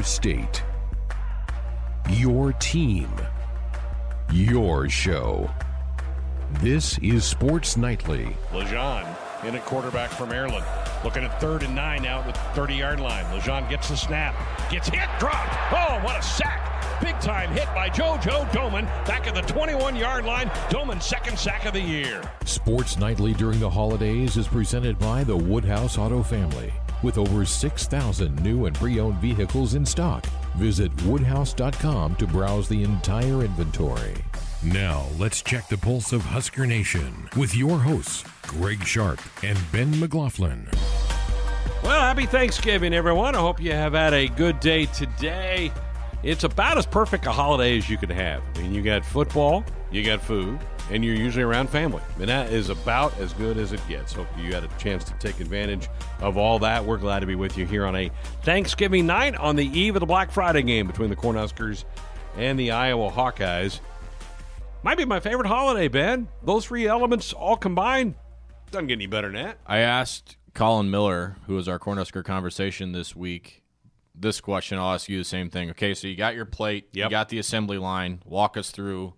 your state, your team, your show. This is Sports Nightly. Lejean in at quarterback for Maryland. Looking at third and nine out at the 30 yard line. Lejean gets the snap, gets hit, dropped. Oh, what a sack! Big time hit by JoJo Domann back at the 21 yard line. Domann's second sack of the year. Sports Nightly during the holidays is presented by the Woodhouse Auto Family. With over 6,000 new and pre owned vehicles in stock, visit woodhouse.com to browse the entire inventory. Now, let's check the pulse of Husker Nation with your hosts, Greg Sharp and Ben McLaughlin. Well, happy Thanksgiving, everyone. I hope you have had a good day today. It's about as perfect a holiday as you could have. I mean, you got football, you got food, and you're usually around family. And that is about as good as it gets. Hope you had a chance to take advantage of all that. We're glad to be with you here on a Thanksgiving night on the eve of the Black Friday game between the Cornhuskers and the Iowa Hawkeyes. Might be my favorite holiday, Ben. Those three elements all combined doesn't get any better than that. I asked Collin Miller, who was our Cornhusker conversation this week, this question. I'll ask you the same thing. Okay, so you got your plate, Yep. you got the assembly line. Walk us through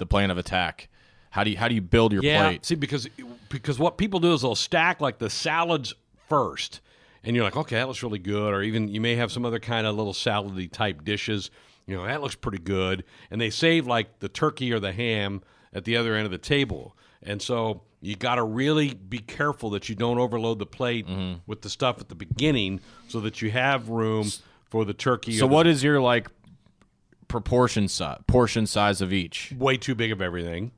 the plan of attack. How do you how do you build your Yeah, plate? see, because because what people do is they'll stack like the salads first, and you're like, okay, that looks really good. Or even you may have some other kind of little salady type dishes. You know, that looks pretty good, and they save like the turkey or the ham at the other end of the table, and so you got to really be careful that you don't overload the plate Mm-hmm. with the stuff at the beginning, so that you have room for the turkey. So or the- what is your like proportion size portion size of each? way too big of everything?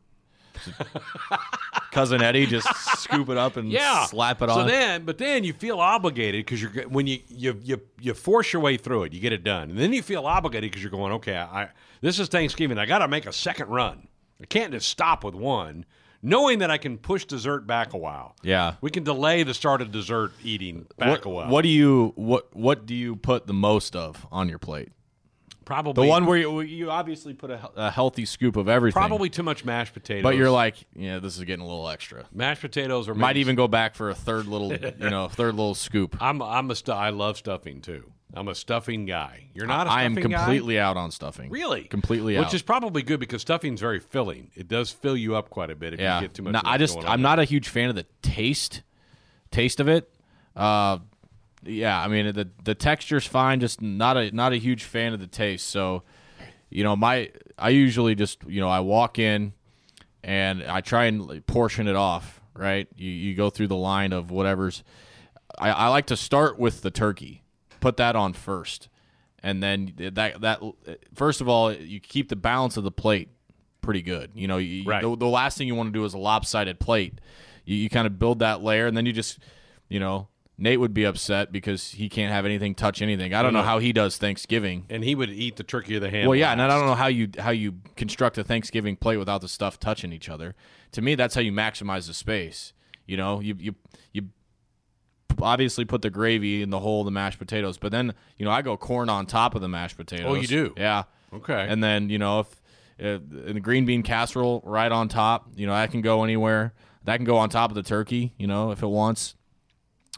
Cousin Eddie just scoop it up and yeah. slap it so on. then, but then you feel obligated because you're when you, you you you force your way through it, you get it done, and then you feel obligated because you're going, okay, I this is Thanksgiving, I got to make a second run. I can't just stop with one, knowing that I can push dessert back a while. yeah. We can delay the start of dessert eating back What, a while. what do you what what do you put the most of on your plate? Probably The one where you, you obviously put a, a healthy scoop of everything. probably too much mashed potatoes, But you're like, yeah, this is getting a little extra. mashed potatoes or Might even go back for a third little, you know, third little scoop. I'm I'm a stu- I love stuffing too. I'm a stuffing guy. You're not. a I am stuffing guy? completely out on stuffing. Really? Completely Which out. is probably good because stuffing's very filling. It does fill you up quite a bit if yeah. you get too much. No, I just I'm not a huge fan of the taste, taste of it. Uh, yeah, I mean the the texture's fine, just not a not a huge fan of the taste. So, you know, my I usually just you know I walk in and I try and portion it off. Right, you you go through the line of whatever's. I, I like to start with the turkey, put that on first, and then that that first of all you keep the balance of the plate pretty good. You know, you, Right. the, the last thing you want to do is a lopsided plate. You, you kind of build that layer, and then you just, you know, Nate would be upset because he can't have anything touch anything. I don't know how he does Thanksgiving. And he would eat the turkey or the ham. Well, yeah, and I don't know how you how you construct a Thanksgiving plate without the stuff touching each other. To me, that's how you maximize the space. You know, you you you obviously put the gravy in the whole of the mashed potatoes, but then you know I go corn on top of the mashed potatoes. Oh, you do? Yeah. Okay. And then you know if uh, in the green bean casserole right on top, you know that can go anywhere. That can go on top of the turkey, you know, if it wants.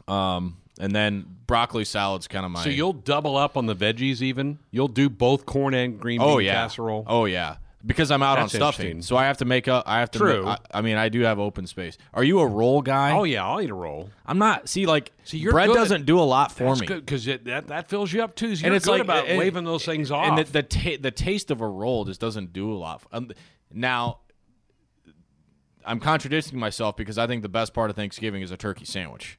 Um, and then broccoli salad's kind of my. so you'll double up on the veggies. Even you'll do both corn and green bean oh yeah casserole. Oh yeah, because I'm out That's on stuffing, so I have to make up. I have to. True. I, I mean, I do have open space. Are you a roll guy? Oh yeah, I'll eat a roll. I'm not. See, like, See, you're bread good. doesn't do a lot for That's me. because that that fills you up too. So and it's good like about and- waving those things off. And the the, ta- the taste of a roll just doesn't do a lot. Um, now, I'm contradicting myself because I think the best part of Thanksgiving is a turkey sandwich.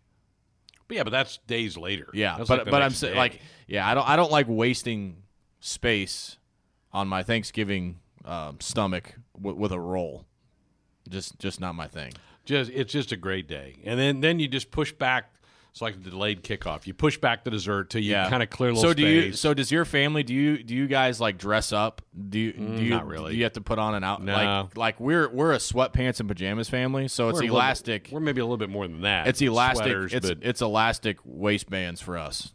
But yeah, but that's days later. Yeah, That's but like but I'm saying like yeah, I don't I don't like wasting space on my Thanksgiving um, stomach w- with a roll. Just just not my thing. just it's just a great day. And then then you just push back. It's like a delayed kickoff. You push back the dessert till you Yeah, kind of clear a little So do you? So does your family? Do you? Do you guys like dress up? Do you? Mm, do you? not really. Do you have to put on an out? No. Like like we're we're a sweatpants and pajamas family, so it's We're elastic. bit- we're maybe a little bit more than that. It's elastic. Sweaters, it's but it's elastic waistbands for us.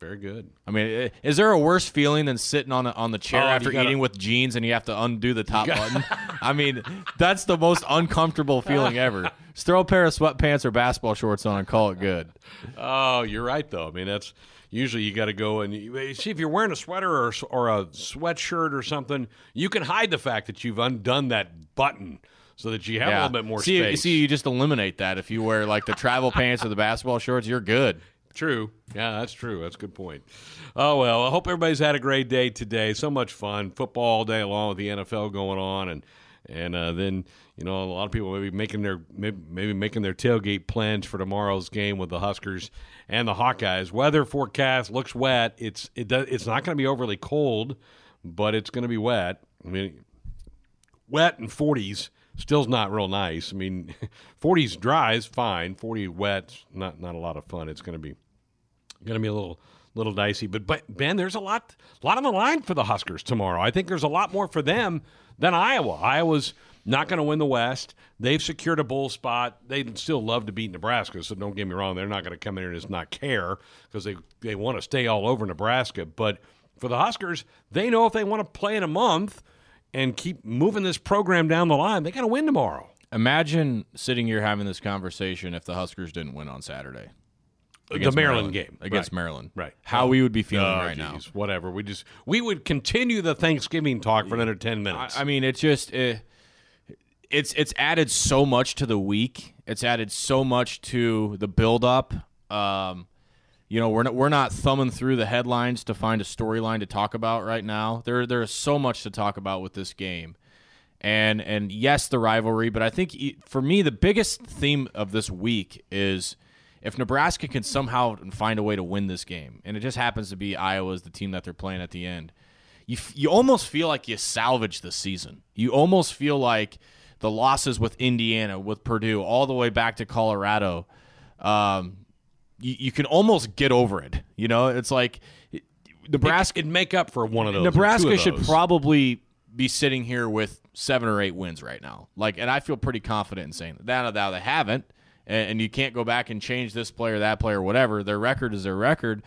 Very good. I mean, is there a worse feeling than sitting on a, on the chair Oh, after gotta- eating with jeans and you have to undo the top button? I mean, that's the most uncomfortable feeling ever. Just throw a pair of sweatpants or basketball shorts on and call it good. Oh, you're right though. I mean, that's usually you got to go and you, see if you're wearing a sweater or, or a sweatshirt or something. You can hide the fact that you've undone that button so that you have a little bit more see, space. See, you just eliminate that if you wear like the travel pants or the basketball shorts. You're good. True. Yeah, that's true. That's a good point. Oh well, I hope everybody's had a great day today. So much fun, football all day long with the NFL going on, and and uh, then you know a lot of people maybe making their maybe, making their tailgate plans for tomorrow's game with the Huskers and the Hawkeyes. Weather forecast looks wet. It's it does it's not going to be overly cold, but it's going to be wet. I mean, wet and 40s still's not real nice. I mean, 40s dry is fine. 40 wet's not not a lot of fun. It's going to be going to be a little little dicey. But but Ben, there's a lot lot on the line for the Huskers tomorrow. I think there's a lot more for them than Iowa. Iowa's not going to win the West. They've secured a bowl spot. They'd still love to beat Nebraska, so don't get me wrong. They're not going to come in here and just not care because they they want to stay all over Nebraska. But for the Huskers, they know if they want to play in a month and keep moving this program down the line, they got to win tomorrow. Imagine sitting here having this conversation if the Huskers didn't win on Saturday. The Maryland, game against Right. Maryland. Right. How we would be feeling Oh, right now. geez, Whatever. We just we would continue the Thanksgiving talk for another ten minutes. I mean, it's just it, it's it's added so much to the week. It's added so much to the build up. Um, you know, we're not, we're not thumbing through the headlines to find a storyline to talk about right now. There there's so much to talk about with this game. And and yes, the rivalry, but I think for me the biggest theme of this week is if Nebraska can somehow find a way to win this game, and it just happens to be Iowa's the team that they're playing at the end you f- you almost feel like you salvage the season. You almost feel like the losses with Indiana, with Purdue, all the way back to Colorado. Um, you, you can almost get over it. You know, it's like Nebraska. it'd make up for one of those. Nebraska of should those. probably be sitting here with seven or eight wins right now. Like, and I feel pretty confident in saying that. Now, now they haven't, and, and you can't go back and change this player, that player, whatever. Their record is their record,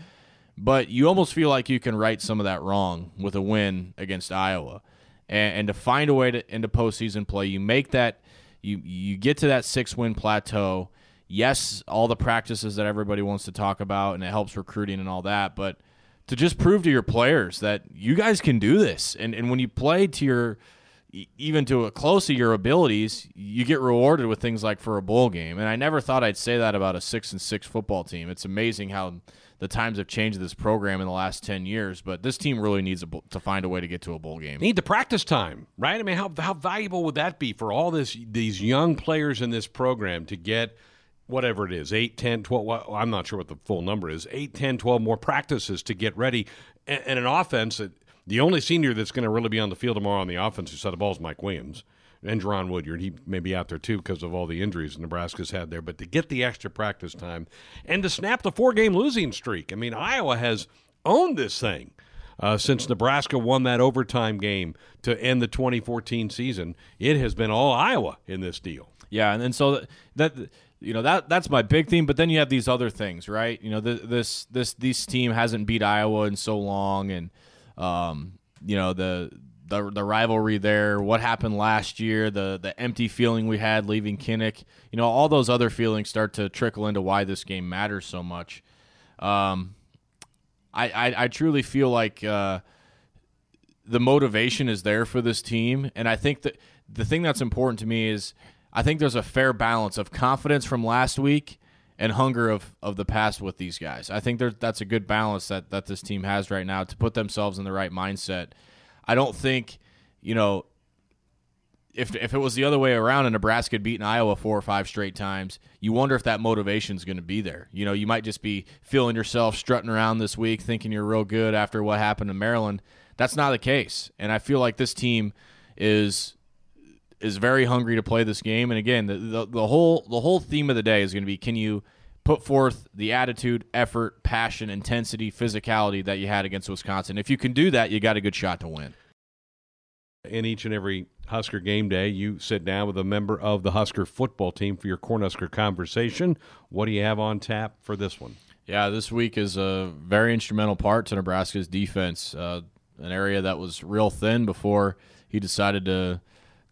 but you almost feel like you can right some of that wrong with a win against Iowa, and, and to find a way to into postseason play, you make that you you get to that six win plateau. Yes, all the practices that everybody wants to talk about, and it helps recruiting and all that, but to just prove to your players that you guys can do this. And and when you play to your even to a close to your abilities, you get rewarded with things like for a bowl game. And I never thought I'd say that about a six and six football team. It's amazing how the times have changed this program in the last ten years. But this team really needs a, to find a way to get to a bowl game. need the practice time, right? I mean, how how valuable would that be for all this these young players in this program to get whatever it is 8 10 12 well, i'm not sure what the full number is 8 10 12 more practices to get ready and, and an offense that the only senior that's going to really be on the field tomorrow on the offensive side of the ball is mike williams and Jaron Woodyard. He may be out there too because of all the injuries Nebraska's had there. But to get the extra practice time and to snap the four game losing streak. I mean, Iowa has owned this thing uh, since Nebraska won that overtime game to end the 2014 season. It has been all Iowa in this deal. Yeah, and then so that, you know that that's my big theme. But then you have these other things, right? You know, th this this this team hasn't beat Iowa in so long, and um, you know the. The, the rivalry there, what happened last year, the the empty feeling we had leaving Kinnick, you know, all those other feelings start to trickle into why this game matters so much. Um, I, I I truly feel like uh, the motivation is there for this team, and I think that the thing that's important to me is I think there's a fair balance of confidence from last week and hunger of, of the past with these guys. I think that's a good balance that, that this team has right now to put themselves in the right mindset. I don't think, you know, if if it was the other way around and Nebraska had beaten Iowa four or five straight times, you wonder if that motivation is going to be there. You know, you might just be feeling yourself strutting around this week, thinking you're real good after what happened to Maryland. That's not the case, and I feel like this team is is very hungry to play this game. And again, the the, the whole the whole theme of the day is going to be: can you put forth the attitude, effort, passion, intensity, physicality that you had against Wisconsin? If you can do that, you got a good shot to win. In each and every Husker game day, you sit down with a member of the Husker football team for your Cornhusker conversation. What do you have on tap for this one? Yeah, this week is a very instrumental part to Nebraska's defense. Uh, an area that was real thin before he decided to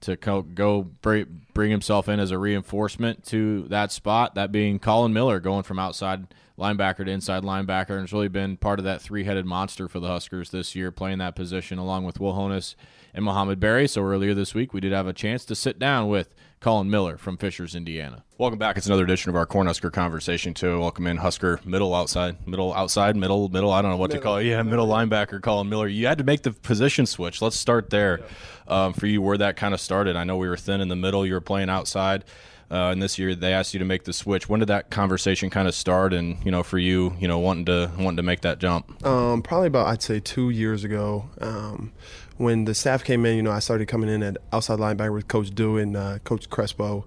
to go bring himself in as a reinforcement to that spot. That being Collin Miller going from outside linebacker to inside linebacker, and has really been part of that three-headed monster for the Huskers this year, playing that position along with Will Honas and Mohamed Barry. So earlier this week, we did have a chance to sit down with Collin Miller from Fishers, Indiana. Welcome back. It's another edition of our Cornhusker conversation too. Welcome in Husker middle outside, middle outside, middle middle. I don't know what middle. to call it. Yeah, middle linebacker Collin Miller. You had to make the position switch. Let's start there. Yeah. Um, for you, where that kind of started. I know we were thin in the middle. You were playing outside. Uh, and this year they asked you to make the switch. When did that conversation kind of start? And you know, for you, you know, wanting to wanting to make that jump. Um, probably about I'd say two years ago. Um, when the staff came in, you know, I started coming in at outside linebacker with Coach Dew and uh, Coach Crespo.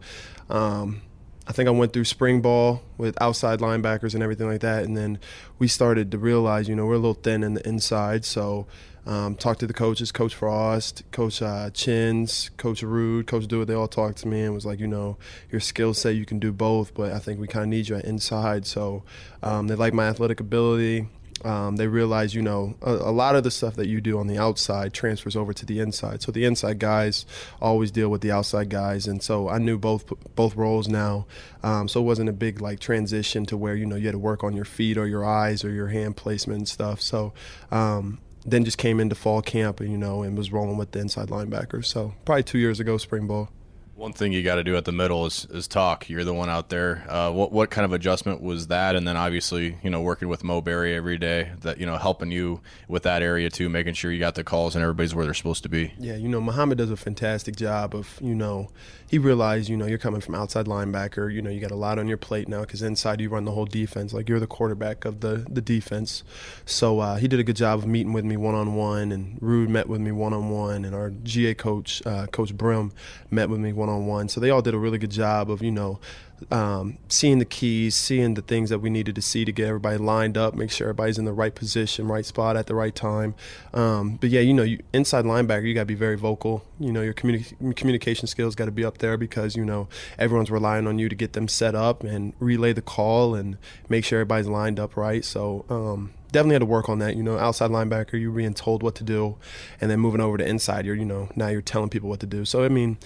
Um, I think I went through spring ball with outside linebackers and everything like that, and then we started to realize, you know, we're a little thin in the inside. So, um, talked to the coaches, Coach Frost, Coach uh, Chins, Coach Ruud, Coach Dewitt. They all talked to me and was like, you know, your skill set, you can do both, but I think we kind of need you at inside. So, um, they like my athletic ability um, they realize, you know, a, a, lot of the stuff that you do on the outside transfers over to the inside. So the inside guys always deal with the outside guys, and so I knew both both roles now. Um, so it wasn't a big like transition to where you know you had to work on your feet or your eyes or your hand placement and stuff. So um, then just came into fall camp, and you know, and was rolling with the inside linebackers. So probably two years ago, spring ball. One thing you got to do at the middle is, is talk. You're the one out there. Uh, what what kind of adjustment was that? And then obviously, you know, working with Mo Barry every day, that you know, helping you with that area too, making sure you got the calls and everybody's where they're supposed to be. Yeah, you know, Mohamed does a fantastic job of you know he realized, you know, you're coming from outside linebacker. You know, you got a lot on your plate now because inside you run the whole defense. Like you're the quarterback of the the defense. So uh, he did a good job of meeting with me one on one, and Ruud met with me one on one, and our GA coach, uh, Coach Brim, met with me one on one. So they all did a really good job of, you know, um, seeing the keys, seeing the things that we needed to see to get everybody lined up, make sure everybody's in the right position, right spot at the right time. Um, but yeah, you know, you, inside linebacker, you got to be very vocal. You know, your communi- communication skills got to be up there because you know everyone's relying on you to get them set up and relay the call and make sure everybody's lined up right. So. Um, definitely had to work on that. You know, outside linebacker, you're being told what to do, and then moving over to inside, you're you know now you're telling people what to do. So I mean,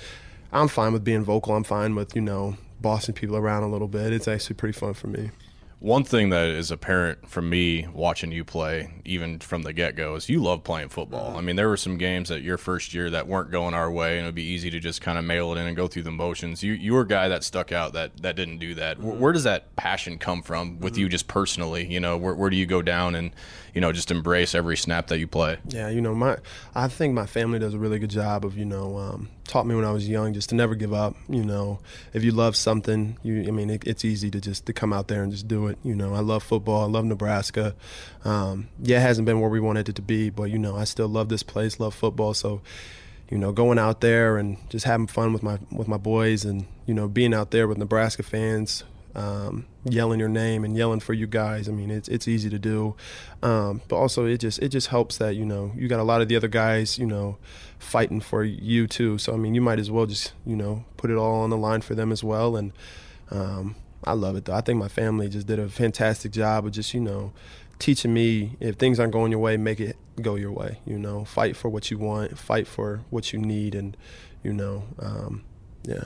I'm fine with being vocal. I'm fine with you know bossing people around a little bit. It's actually pretty fun for me. One thing that is apparent from me watching you play, even from the get go, is you love playing football. I mean, there were some games that your first year that weren't going our way, and it would be easy to just kind of mail it in and go through the motions. You you were a guy that stuck out that that didn't do that. Where, where does that passion come from with mm-hmm. you, just personally? You know, where where do you go down and you know just embrace every snap that you play? Yeah, you know, my I think my family does a really good job of you know um, taught me when I was young just to never give up. You know, if you love something, you I mean, it, it's easy to just to come out there and just do it. You know, I love football. I love Nebraska. Um, yeah, it hasn't been where we wanted it to be, but you know, I still love this place, love football. So, you know, going out there and just having fun with my with my boys, and you know, being out there with Nebraska fans um, yelling your name and yelling for you guys. I mean, it's it's easy to do, um, but also it just it just helps that you know you got a lot of the other guys you know fighting for you too. So I mean, you might as well just you know put it all on the line for them as well. And um, I love it though. I think my family just did a fantastic job of just you know teaching me if things aren't going your way, make it go your way. You know, fight for what you want, fight for what you need, and you know, um, yeah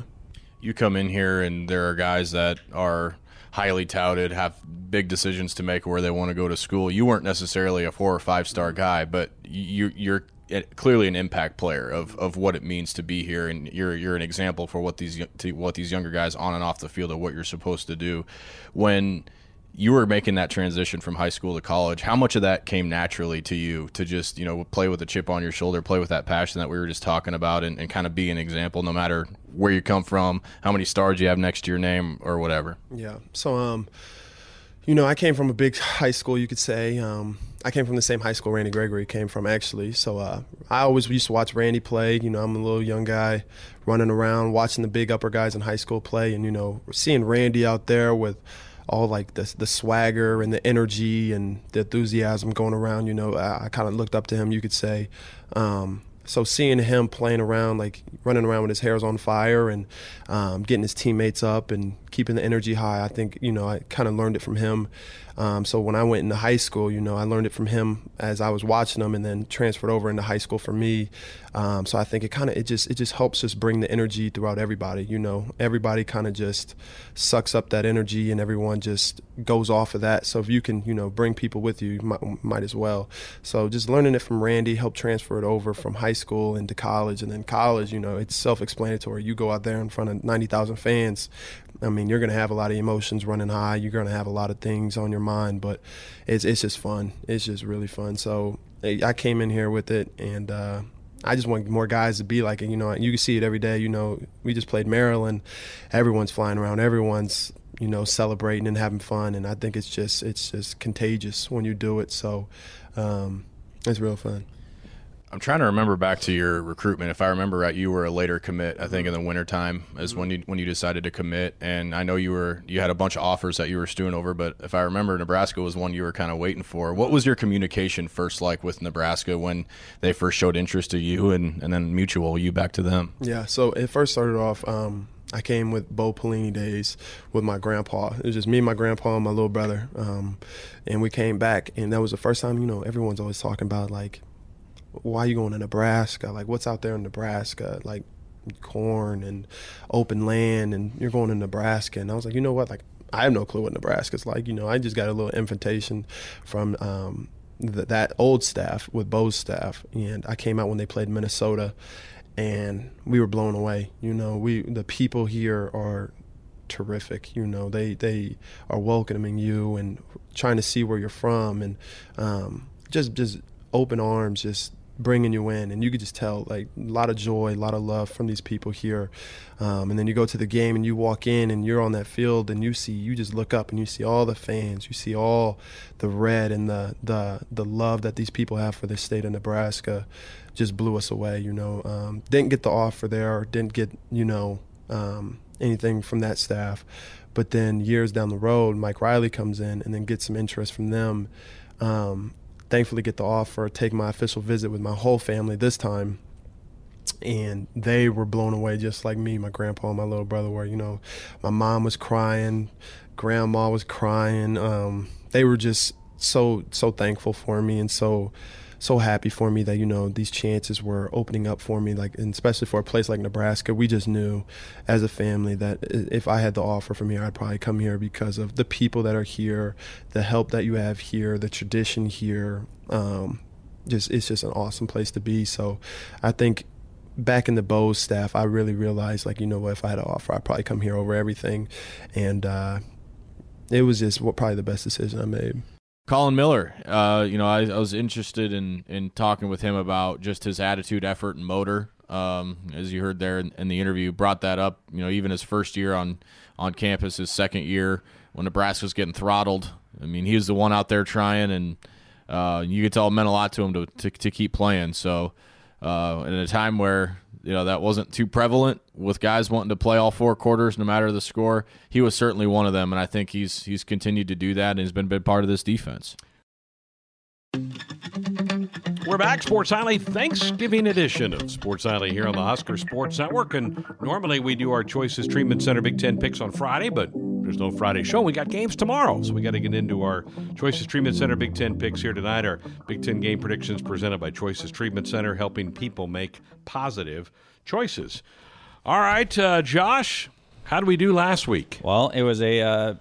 you come in here and there are guys that are highly touted, have big decisions to make where they want to go to school. You weren't necessarily a four or five star guy, but you, you're clearly an impact player of, of what it means to be here, and you're you're an example for what these what these younger guys on and off the field of what you're supposed to do. When you were making that transition from high school to college. How much of that came naturally to you to just, you know, play with a chip on your shoulder, play with that passion that we were just talking about, and, and kind of be an example no matter where you come from, how many stars you have next to your name, or whatever? Yeah. So, um, you know, I came from a big high school, you could say. Um, I came from the same high school Randy Gregory came from, actually. So uh, I always used to watch Randy play. You know, I'm a little young guy running around, watching the big upper guys in high school play, and, you know, seeing Randy out there with – all like the the swagger and the energy and the enthusiasm going around. You know, I, I kind of looked up to him, you could say. Um, so seeing him playing around, like running around with his hair's on fire and um, getting his teammates up and keeping the energy high, I think you know I kind of learned it from him. Um, so when I went into high school, you know, I learned it from him as I was watching him, and then transferred over into high school for me. Um, so I think it kind of it just it just helps us bring the energy throughout everybody. You know, everybody kind of just sucks up that energy, and everyone just goes off of that. So if you can, you know, bring people with you, you might, might as well. So just learning it from Randy helped transfer it over from high school into college, and then college, you know, it's self-explanatory. You go out there in front of ninety thousand fans. I mean, you're going to have a lot of emotions running high. You're going to have a lot of things on your mind, but it's it's just fun. It's just really fun. So I came in here with it, and uh, I just want more guys to be like it. You know, you can see it every day. You know, we just played Maryland. Everyone's flying around. Everyone's you know celebrating and having fun, and I think it's just it's just contagious when you do it. So um, it's real fun. I'm trying to remember back to your recruitment. If I remember right, you were a later commit. I think in the wintertime is when you when you decided to commit. And I know you were you had a bunch of offers that you were stewing over. But if I remember, Nebraska was one you were kind of waiting for. What was your communication first like with Nebraska when they first showed interest to you, and and then mutual you back to them? Yeah. So it first started off. Um, I came with Bo Pelini days with my grandpa. It was just me, my grandpa, and my little brother. Um, and we came back, and that was the first time. You know, everyone's always talking about like why are you going to Nebraska? Like, what's out there in Nebraska? Like, corn and open land, and you're going to Nebraska. And I was like, you know what? Like, I have no clue what Nebraska's like. You know, I just got a little invitation from um, th- that old staff with Bo's staff, and I came out when they played Minnesota, and we were blown away. You know, we the people here are terrific. You know, they they are welcoming you and trying to see where you're from, and um, just just open arms, just bringing you in, and you could just tell like a lot of joy, a lot of love from these people here. Um, and then you go to the game and you walk in and you're on that field and you see, you just look up and you see all the fans, you see all the red and the the the love that these people have for the state of Nebraska, just blew us away. You know, um, didn't get the offer there, didn't get you know um, anything from that staff. But then years down the road, Mike Riley comes in and then gets some interest from them. Um, thankfully get the offer, take my official visit with my whole family this time. And they were blown away just like me, my grandpa and my little brother were. You know, my mom was crying, grandma was crying. Um, they were just so so thankful for me and so so happy for me that you know these chances were opening up for me like and especially for a place like Nebraska. We just knew as a family that if I had the offer from here I'd probably come here because of the people that are here the help that you have here the tradition here. Um, just it's just an awesome place to be. So I think back in the Bo's staff I really realized like you know what if I had an offer I'd probably come here over everything. And uh, it was just what probably the best decision I made. Collin Miller, uh, you know, I, I, was interested in in talking with him about just his attitude, effort, and motor. Um, as you heard there in, in, the interview, brought that up. You know, even his first year on on campus, his second year when Nebraska was getting throttled. I mean, he was the one out there trying, and uh, you could tell it meant a lot to him to to, to keep playing. So, uh, in a time where you know that wasn't too prevalent with guys wanting to play all four quarters no matter the score. He was certainly one of them, and I think he's he's continued to do that and he's been a big part of this defense. We're back, Sports Nightly Thanksgiving edition of Sports Nightly here on the Husker Sports Network. And normally we do our Choices Treatment Center Big Ten picks on Friday, but there's no Friday show. We got games tomorrow, so we got to get into our Choices Treatment Center Big Ten picks here tonight. Our Big Ten game predictions presented by Choices Treatment Center, helping people make positive choices. All right, uh, Josh, how did we do last week? Well, it was a uh,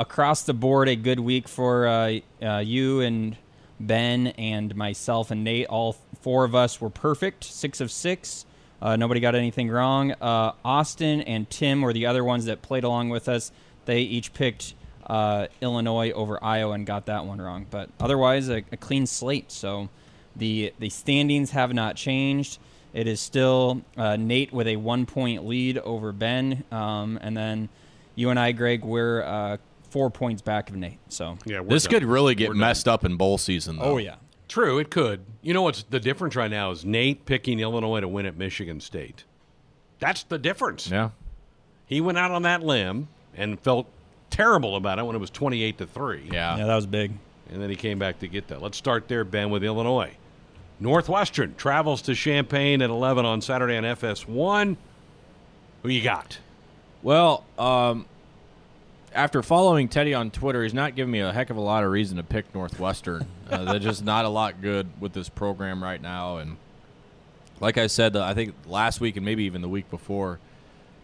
across the board a good week for uh, uh you and Ben and myself and Nate. All four of us were perfect, six of six. Uh, nobody got anything wrong. Uh, Austin and Tim were the other ones that played along with us. They each picked uh, Illinois over Iowa and got that one wrong. But otherwise, a, a, clean slate. So the the standings have not changed. It is still uh, Nate with a one point lead over Ben, um, and then you and I, Greg, we're uh, four points back of Nate. So yeah, this done. could really get we're messed done. up in bowl season. Though. Oh yeah, true, it could. You know what's the difference right now is Nate picking Illinois to win at Michigan State. That's the difference. Yeah, he went out on that limb and felt terrible about it when it was 28 to 3. Yeah. Yeah, that was big. And then he came back to get that. Let's start there, Ben, with Illinois. Northwestern travels to Champaign at 11 on Saturday on FS1. Who you got? Well, um, after following Teddy on Twitter, he's not giving me a heck of a lot of reason to pick Northwestern. uh, they're just not a lot good with this program right now, and like I said, I think last week and maybe even the week before,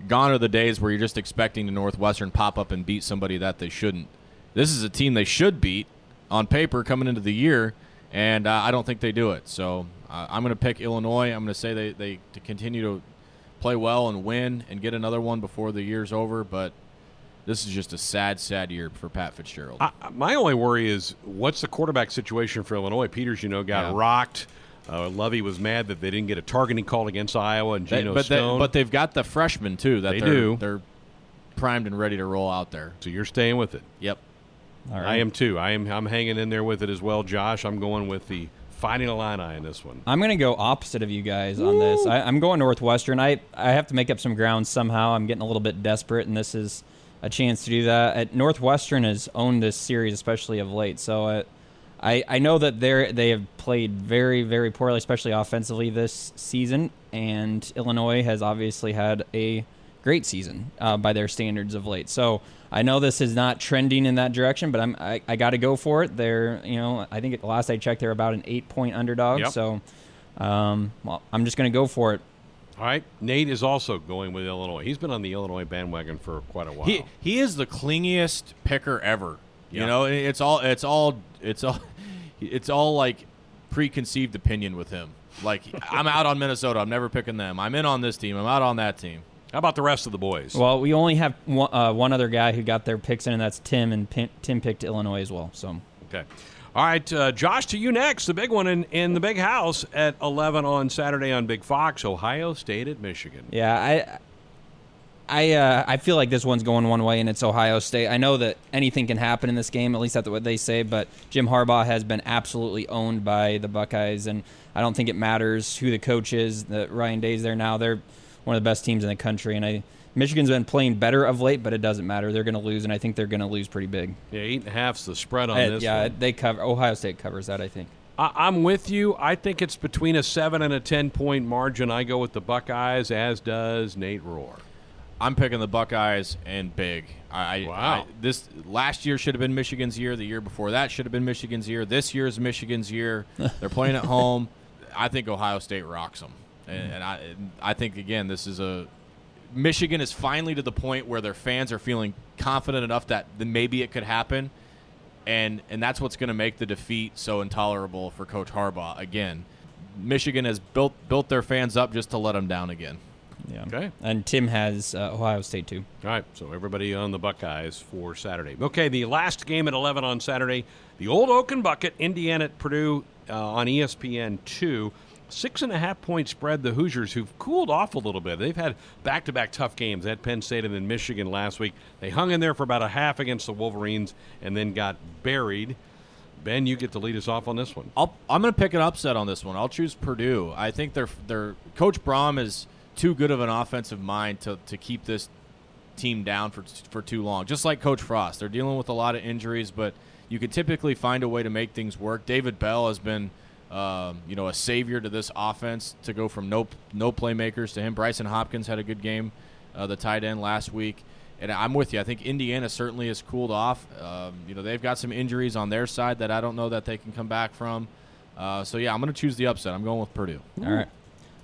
gone are the days where you're just expecting the Northwestern pop up and beat somebody that they shouldn't. This is a team they should beat on paper coming into the year, and uh, I don't think they do it. So uh, I'm going to pick Illinois. I'm going to say they, they to continue to play well and win and get another one before the year's over, but this is just a sad, sad year for Pat Fitzgerald. I, my only worry is what's the quarterback situation for Illinois? Peters, you know, got Yeah. rocked. Uh, Lovie was mad that they didn't get a targeting call against Iowa and They- Geno but, they, Stone. but they've got the freshmen too that They they're, do. They're primed and ready to roll out there. so you're staying with it. Yep. All right. I am too. I am. I'm hanging in there with it as well, Josh. I'm going with the Fighting Illini in this one. I'm going to go opposite of you guys on this. I, I'm going Northwestern. I, I have to make up some ground somehow. I'm getting a little bit desperate, and this is a chance to do that. At Northwestern has owned this series, especially of late. So uh, I I know that they they have played very very poorly, especially offensively this season. And Illinois has obviously had a great season uh, by their standards of late. So I know this is not trending in that direction, but I'm I, I got to go for it. They're you know I think at the last I checked they're about an eight point underdog. Yep. So um, well, I'm just going to go for it. All right. Nate is also going with Illinois. He's been on the Illinois bandwagon for quite a while. He he is the clingiest picker ever. Yeah. You know, it's all it's all it's all it's all like preconceived opinion with him. Like I'm out on Minnesota. I'm never picking them. I'm in on this team. I'm out on that team. How about the rest of the boys? Well, we only have one, uh, one other guy who got their picks in, and that's Tim, and Pin- Tim picked Illinois as well. So Okay. All right, uh, Josh, to you next. The big one in, in the big house at 11 on Saturday on Big Fox, Ohio State at Michigan. yeah, I. I uh, I feel like this one's going one way, and it's Ohio State. I know that anything can happen in this game, at least that's what they say. But Jim Harbaugh has been absolutely owned by the Buckeyes, and I don't think it matters who the coach is. That Ryan Day's there now. They're one of the best teams in the country, and I Michigan's been playing better of late, but it doesn't matter. They're going to lose, and I think they're going to lose pretty big. Yeah, eight and a half's the spread on Uh, this yeah, one. they cover. Ohio State covers that, I think. I, I'm with you. I think it's between a 7 and a 10 point margin. I go with the Buckeyes, as does Nate Rohr. I'm picking the Buckeyes and big. I, I- Wow. I, this last year should have been Michigan's year. The year before that should have been Michigan's year. This year is Michigan's year. They're playing at home. I think Ohio State rocks them, and, and I and I think again this is a Michigan is finally to the point where their fans are feeling confident enough that then maybe it could happen, and and that's what's going to make the defeat so intolerable for Coach Harbaugh again. Michigan has built built their fans up just to let them down again. Yeah. Okay. And Tim has uh, Ohio State too. All right, so everybody on the Buckeyes for Saturday. Okay, the last game at 11 on Saturday, the Old Oaken Bucket, Indiana at Purdue uh, on ESPN 2. Six and a half point spread. The Hoosiers, who've cooled off a little bit, they've had back to back tough games at Penn State and then Michigan last week. They hung in there for about a half against the Wolverines and then got buried. Ben, you get to lead us off on this one. I'll, I'm going to pick an upset on this one. I'll choose Purdue. I think their their coach Brohm is too good of an offensive mind to, to keep this team down for for too long. Just like Coach Frost, they're dealing with a lot of injuries, but you can typically find a way to make things work. David Bell has been, um, you know, a savior to this offense to go from no no playmakers to him. Brycen Hopkins had a good game, uh, the tight end last week. And I'm with you. I think Indiana certainly has cooled off. Um, you know, they've got some injuries on their side that I don't know that they can come back from. Uh, so yeah, I'm going to choose the upset. I'm going with Purdue. All right.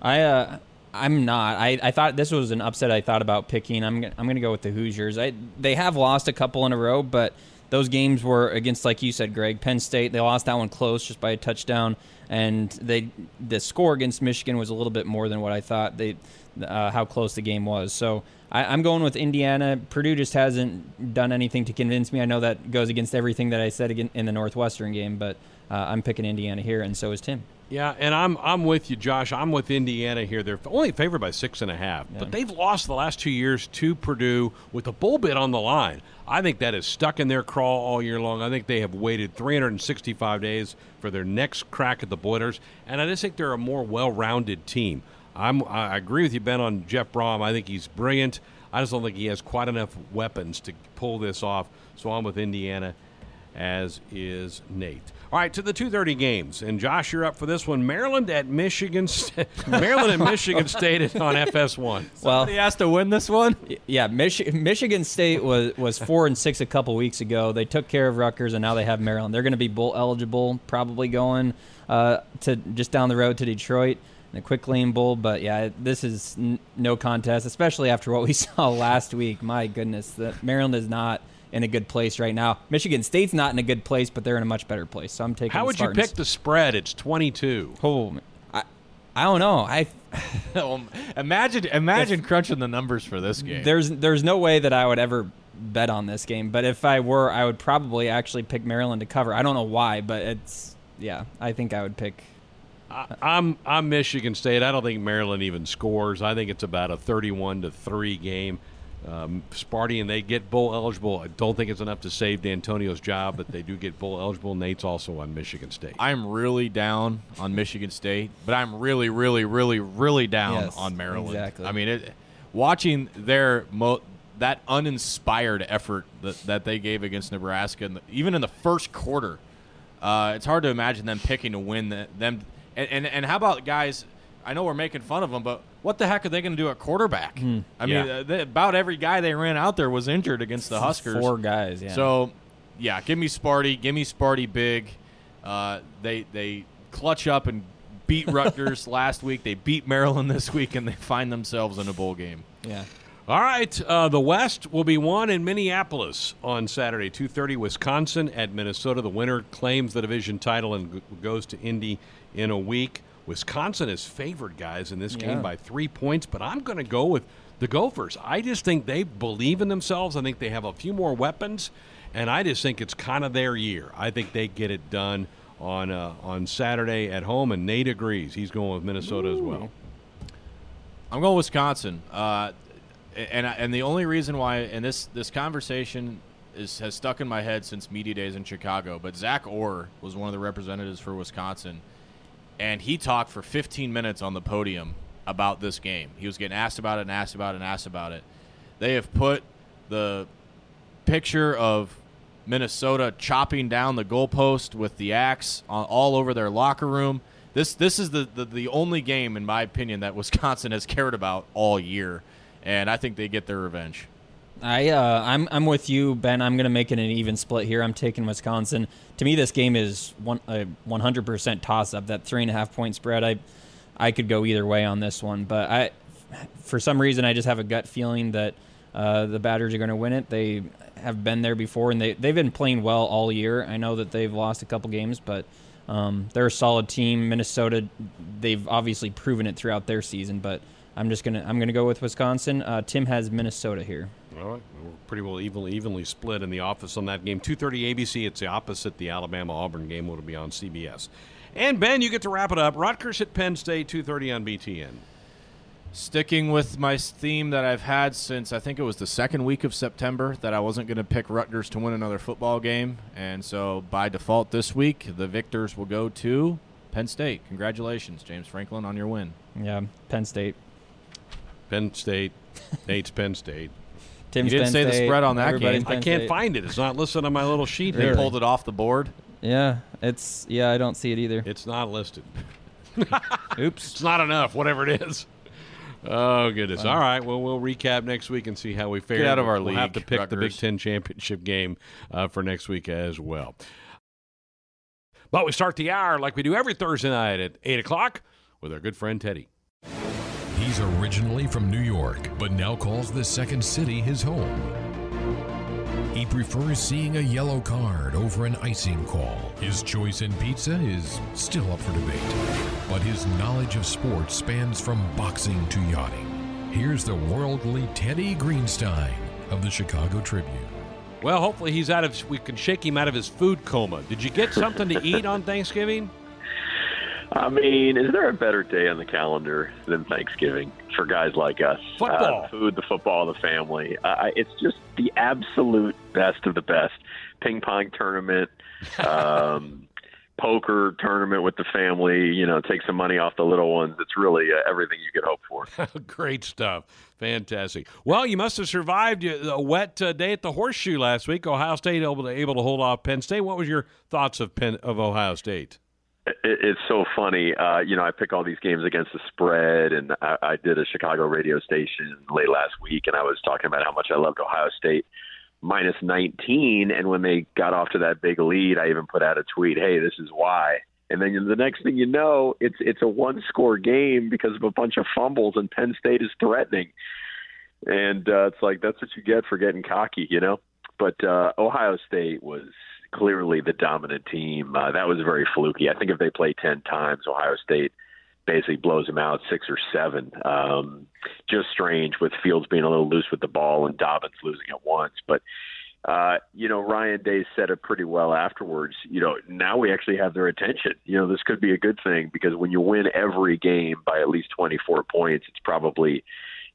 I uh I'm not. I, I thought this was an upset I thought about picking. I'm I'm going to go with the Hoosiers. I they have lost a couple in a row, but those games were against like you said, Greg, Penn State. They lost that one close just by a touchdown and they the score against Michigan was a little bit more than what I thought they uh, how close the game was. So I, I'm going with Indiana. Purdue just hasn't done anything to convince me. I know that goes against everything that I said in the Northwestern game, but uh, I'm picking Indiana here, and so is Tim. Yeah, and I'm I'm with you, Josh. I'm with Indiana here. They're only favored by six and a half, but they've lost the last two years to Purdue with a bull bit on the line. I think that is stuck in their crawl all year long. I think they have waited 365 days for their next crack at the Boilers, and I just think they're a more well-rounded team. I'm I agree with you, Ben, on Jeff Brohm. I think he's brilliant. I just don't think he has quite enough weapons to pull this off. So I'm with Indiana as is Nate. All right, to the 2:30 games, and Josh, you're up for this one. Maryland at Michigan, St- Maryland and Michigan State on FS1. Well, Somebody has to win this one. yeah, Mich- Michigan State was was four and six a couple weeks ago. They took care of Rutgers, and now they have Maryland. They're going to be bowl eligible, probably going uh, to just down the road to Detroit in the quick lane bowl. But yeah, this is n- no contest, especially after what we saw last week. My goodness, that Maryland is not in a good place right now. Michigan State's not in a good place, but they're in a much better place. So I'm taking. How would you pick the spread? It's 22. Oh, I, I don't know. I imagine, imagine crunching the numbers for this game. there's there's no way that I would ever bet on this game. But if I were, I would probably actually pick Maryland to cover. I don't know why, but it's yeah. I think I would pick. I, I'm I'm Michigan State. I don't think Maryland even scores. I think it's about a 31 to three game. Um, Sparty and they get bowl eligible. I don't think it's enough to save D'Antonio's job, but they do get bowl eligible. Nate's also on Michigan State. I'm really down on Michigan State, but I'm really, really, really, really down Yes, on Maryland. exactly. I mean, it, watching their mo- that uninspired effort that, that they gave against Nebraska, in the, even in the first quarter, uh, it's hard to imagine them picking to win the, them. And, and and how about guys? I know we're making fun of them, but what the heck are they going to do at quarterback? Hmm. I mean, uh, they, about every guy they ran out there was injured against the Huskers. Four guys. Yeah. So, yeah, give me Sparty. Give me Sparty big. Uh, they they clutch up and beat Rutgers last week. They beat Maryland this week, and they find themselves in a bowl game. yeah. All right, uh, the West will be won in Minneapolis on Saturday, 2:30. Wisconsin at Minnesota. The winner claims the division title and g- goes to Indy in a week. Wisconsin is favored, guys, in this game by three points, but I'm going to go with the Gophers. I just think they believe in themselves. I think they have a few more weapons, and I just think it's kind of their year. I think they get it done on uh, on Saturday at home, and Nate agrees. He's going with Minnesota as well. I'm going Wisconsin. Uh, and and the only reason why, and this this conversation is has stuck in my head since media days in Chicago. But Zach Orr was one of the representatives for Wisconsin, and he talked for 15 minutes on the podium about this game. He was getting asked about it and asked about it and asked about it. They have put the picture of Minnesota chopping down the goalpost with the axe on, all over their locker room. This this is the, the the only game, in my opinion, that Wisconsin has cared about all year, and I think they get their revenge. I uh, I'm I'm with you, Ben. I'm going to make it an even split here. I'm taking Wisconsin. To me, this game is one a 100% toss up. That three and a half point spread. I I could go either way on this one, but I for some reason I just have a gut feeling that uh, the Badgers are going to win it. They have been there before, and they they've been playing well all year. I know that they've lost a couple games, but um, they're a solid team. Minnesota, they've obviously proven it throughout their season, but. I'm just gonna I'm gonna go with Wisconsin. Uh, Tim has Minnesota here. All right, we're pretty well evenly, evenly split in the office on that game. 2:30 ABC. It's the opposite. The Alabama Auburn game will be on CBS. And Ben, you get to wrap it up. Rutgers at Penn State, 2:30 on BTN. Sticking with my theme that I've had since I think it was the second week of September that I wasn't going to pick Rutgers to win another football game, and so by default this week the victors will go to Penn State. Congratulations, James Franklin, on your win. Yeah, Penn State. Penn State, Nate's Penn State. Tim's didn't Penn say the spread on that everybody's game. I can't State. find it. It's not listed on my little sheet They here. pulled it off the board. Yeah, it's yeah. I don't see it either. It's not listed. Oops. It's not enough, whatever it is. Oh goodness! All right, well we'll recap next week and see how we fare. out of our We'll have to pick the Big Ten championship game uh, for next week as well. But we start the hour like we do every Thursday night at eight o'clock with our good friend Teddy. He's originally from New York, but now calls the second city his home. He prefers seeing a yellow card over an icing call. His choice in pizza is still up for debate, but his knowledge of sports spans from boxing to yachting. Here's the worldly Teddy Greenstein of the Chicago Tribune. Well, hopefully he's out of. We can shake him out of his food coma. Did you get something to eat on Thanksgiving? I mean, is there a better day on the calendar than Thanksgiving for guys like us? Football. Uh, food, the football, the family. Uh, it's just the absolute best of the best. Ping pong tournament, um, poker tournament with the family. You know, take some money off the little ones. It's really uh, everything you could hope for. Great stuff. Fantastic. Well, you must have survived a wet uh, day at the Horseshoe last week. Ohio State able to able to hold off Penn State. What was your thoughts of Penn of Ohio State? It's so funny. Uh, you know, I pick all these games against the spread, and I, I did a Chicago radio station late last week, and I was talking about how much I loved Ohio State minus 19. And when they got off to that big lead, I even put out a tweet, "Hey, this is why." And then the next thing you know, it's it's a one score game because of a bunch of fumbles, and Penn State is threatening. And uh, it's like that's what you get for getting cocky, you know. But uh, Ohio State was clearly the dominant team. Uh, that was very fluky. I think if they play ten times, Ohio State basically blows them out six or seven. Um, just strange with Fields being a little loose with the ball and Dobbins losing at once. But uh, you know, Ryan Day said it pretty well afterwards. You know, now we actually have their attention. You know, this could be a good thing because when you win every game by at least 24 points, it's probably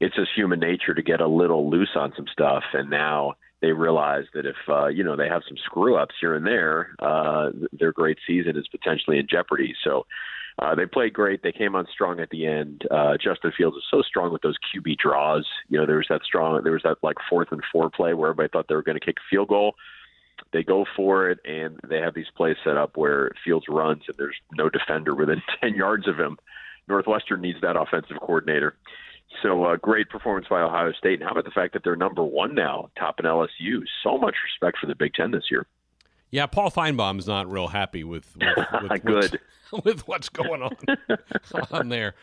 it's just human nature to get a little loose on some stuff. And now they realize that if uh, you know they have some screw ups here and there, uh, their great season is potentially in jeopardy. So uh, they played great. They came on strong at the end. Uh, Justin Fields is so strong with those QB draws. You know, there was that strong. There was that like fourth and four play where everybody thought they were going to kick a field goal. They go for it, and they have these plays set up where Fields runs, and there's no defender within ten yards of him. Northwestern needs that offensive coordinator. So uh, great performance by Ohio State. And how about the fact that they're number one now, top in LSU? So much respect for the Big Ten this year. Yeah, Paul Finebaum's not real happy with with, with good what's, with what's going on on there.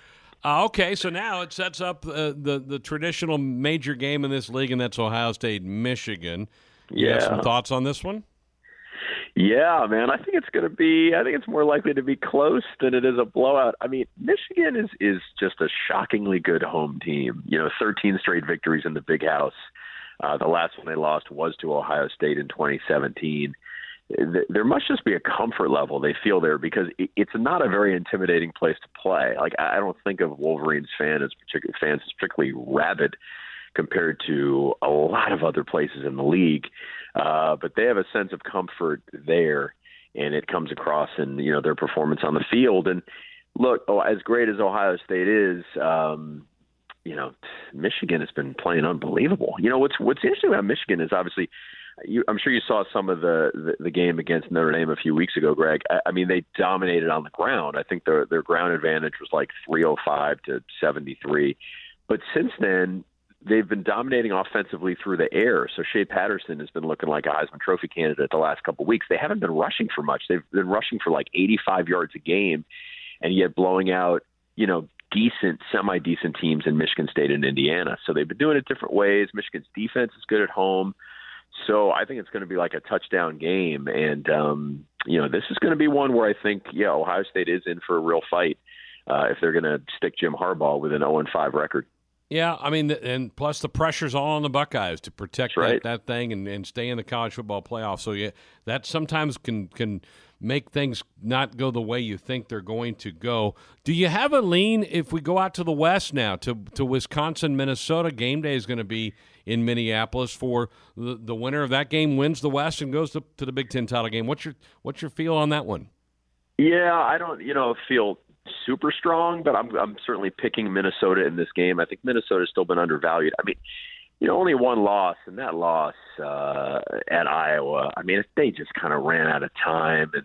Uh, okay, so now it sets up uh, the the traditional major game in this league, and that's Ohio State Michigan. You yeah. have some thoughts on this one? Yeah, man. I think it's going to be. I think it's more likely to be close than it is a blowout. I mean, Michigan is is just a shockingly good home team. You know, 13 straight victories in the Big House. Uh, the last one they lost was to Ohio State in 2017 there must just be a comfort level they feel there because it's not a very intimidating place to play. Like I don't think of Wolverines fans as particular fans as particularly rabid compared to a lot of other places in the league, uh, but they have a sense of comfort there, and it comes across in you know their performance on the field. And look, oh, as great as Ohio State is. Um, you know, Michigan has been playing unbelievable. You know what's what's interesting about Michigan is obviously you, I'm sure you saw some of the, the, the game against Notre Dame a few weeks ago, Greg. I, I mean, they dominated on the ground. I think their their ground advantage was like 305 to 73. But since then, they've been dominating offensively through the air. So Shea Patterson has been looking like a Heisman Trophy candidate the last couple of weeks. They haven't been rushing for much. They've been rushing for like 85 yards a game, and yet blowing out, you know, decent, semi decent teams in Michigan State and Indiana. So they've been doing it different ways. Michigan's defense is good at home. So I think it's going to be like a touchdown game, and um, you know this is going to be one where I think yeah Ohio State is in for a real fight uh, if they're going to stick Jim Harbaugh with an 0 5 record. Yeah, I mean, and plus the pressure's all on the Buckeyes to protect right. that, that thing and, and stay in the college football playoff. So yeah, that sometimes can can make things not go the way you think they're going to go. Do you have a lean if we go out to the West now to to Wisconsin, Minnesota? Game day is going to be in Minneapolis for the, the winner of that game wins the West and goes to, to the Big Ten title game. What's your what's your feel on that one? Yeah, I don't you know feel super strong, but I'm I'm certainly picking Minnesota in this game. I think Minnesota's still been undervalued. I mean, you know, only one loss, and that loss uh, at Iowa. I mean, they just kind of ran out of time, and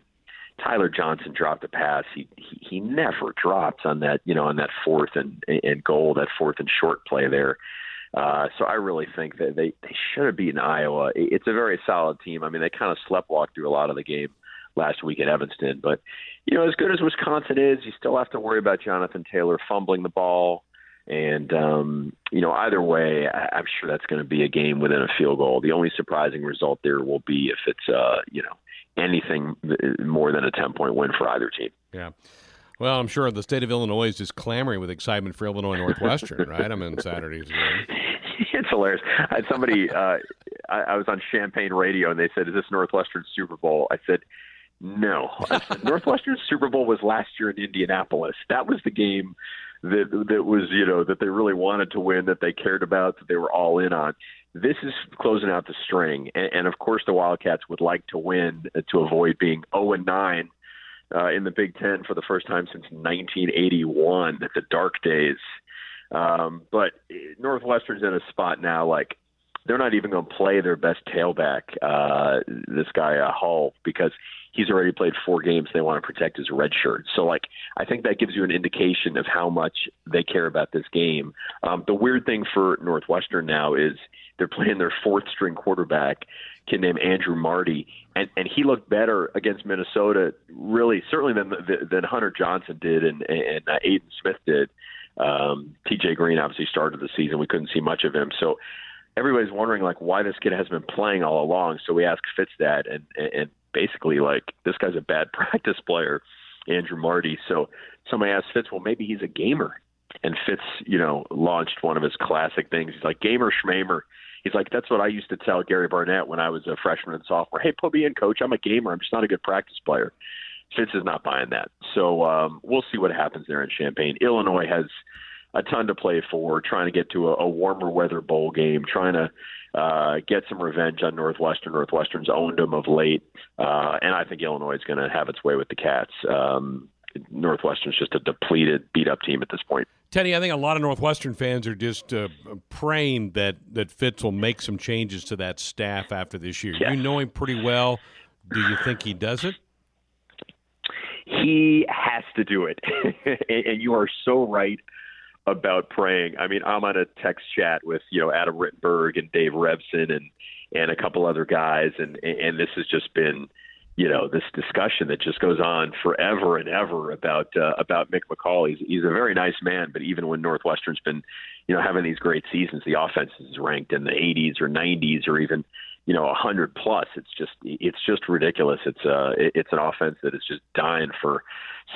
Tyler Johnson dropped a pass. He, he he never drops on that, you know, on that fourth and and goal, that fourth and short play there. Uh, so I really think that they they should have beaten Iowa. It's a very solid team. I mean, they kind of sleptwalked through a lot of the game last week at Evanston, but you know, as good as Wisconsin is, you still have to worry about Jonathan Taylor fumbling the ball. And um, you know, either way, I, I'm sure that's going to be a game within a field goal. The only surprising result there will be if it's uh, you know anything more than a ten point win for either team. Yeah. Well, I'm sure the state of Illinois is just clamoring with excitement for Illinois Northwestern, right? I'm in Saturday's game. It's hilarious. I had somebody. Uh, I, I was on Champaign Radio, and they said, "Is this Northwestern Super Bowl?" I said, "No." Northwestern Super Bowl was last year in Indianapolis. That was the game that that was you know that they really wanted to win, that they cared about, that they were all in on. This is closing out the string, and, and of course the Wildcats would like to win to avoid being 0 and 9 uh, in the Big Ten for the first time since 1981, at the dark days. Um, but Northwestern's in a spot now like they're not even going to play their best tailback, uh, this guy uh, Hull, because he's already played four games. They want to protect his red shirt. So, like, I think that gives you an indication of how much they care about this game. Um, the weird thing for Northwestern now is they're playing their fourth string quarterback, kid named Andrew Marty, and and he looked better against Minnesota, really certainly than than Hunter Johnson did and and uh, Aidan Smith did. Um, T.J. Green obviously started the season. We couldn't see much of him, so everybody's wondering like why this kid has been playing all along. So we asked Fitz that, and and basically like this guy's a bad practice player, Andrew Marty. So somebody asked Fitz, well maybe he's a gamer, and Fitz you know launched one of his classic things. He's like gamer schmamer. He's like, that's what I used to tell Gary Barnett when I was a freshman and sophomore. Hey, put me in, coach. I'm a gamer. I'm just not a good practice player. Fitz is not buying that. So um, we'll see what happens there in Champaign. Illinois has a ton to play for, trying to get to a, a warmer weather bowl game, trying to uh, get some revenge on Northwestern. Northwestern's owned them of late, uh, and I think Illinois is going to have its way with the Cats. Um, Northwestern's just a depleted, beat up team at this point. Teddy, I think a lot of Northwestern fans are just uh, praying that that Fitz will make some changes to that staff after this year. Yes. You know him pretty well. Do you think he does it? He has to do it, and you are so right about praying. I mean, I'm on a text chat with you know Adam Rittenberg and Dave Revsine and and a couple other guys, and and this has just been you know this discussion that just goes on forever and ever about uh, about Mick McCall. He's he's a very nice man, but even when Northwestern's been you know having these great seasons, the offense is ranked in the 80s or 90s or even you know a 100 plus. It's just it's just ridiculous. It's uh it's an offense that is just dying for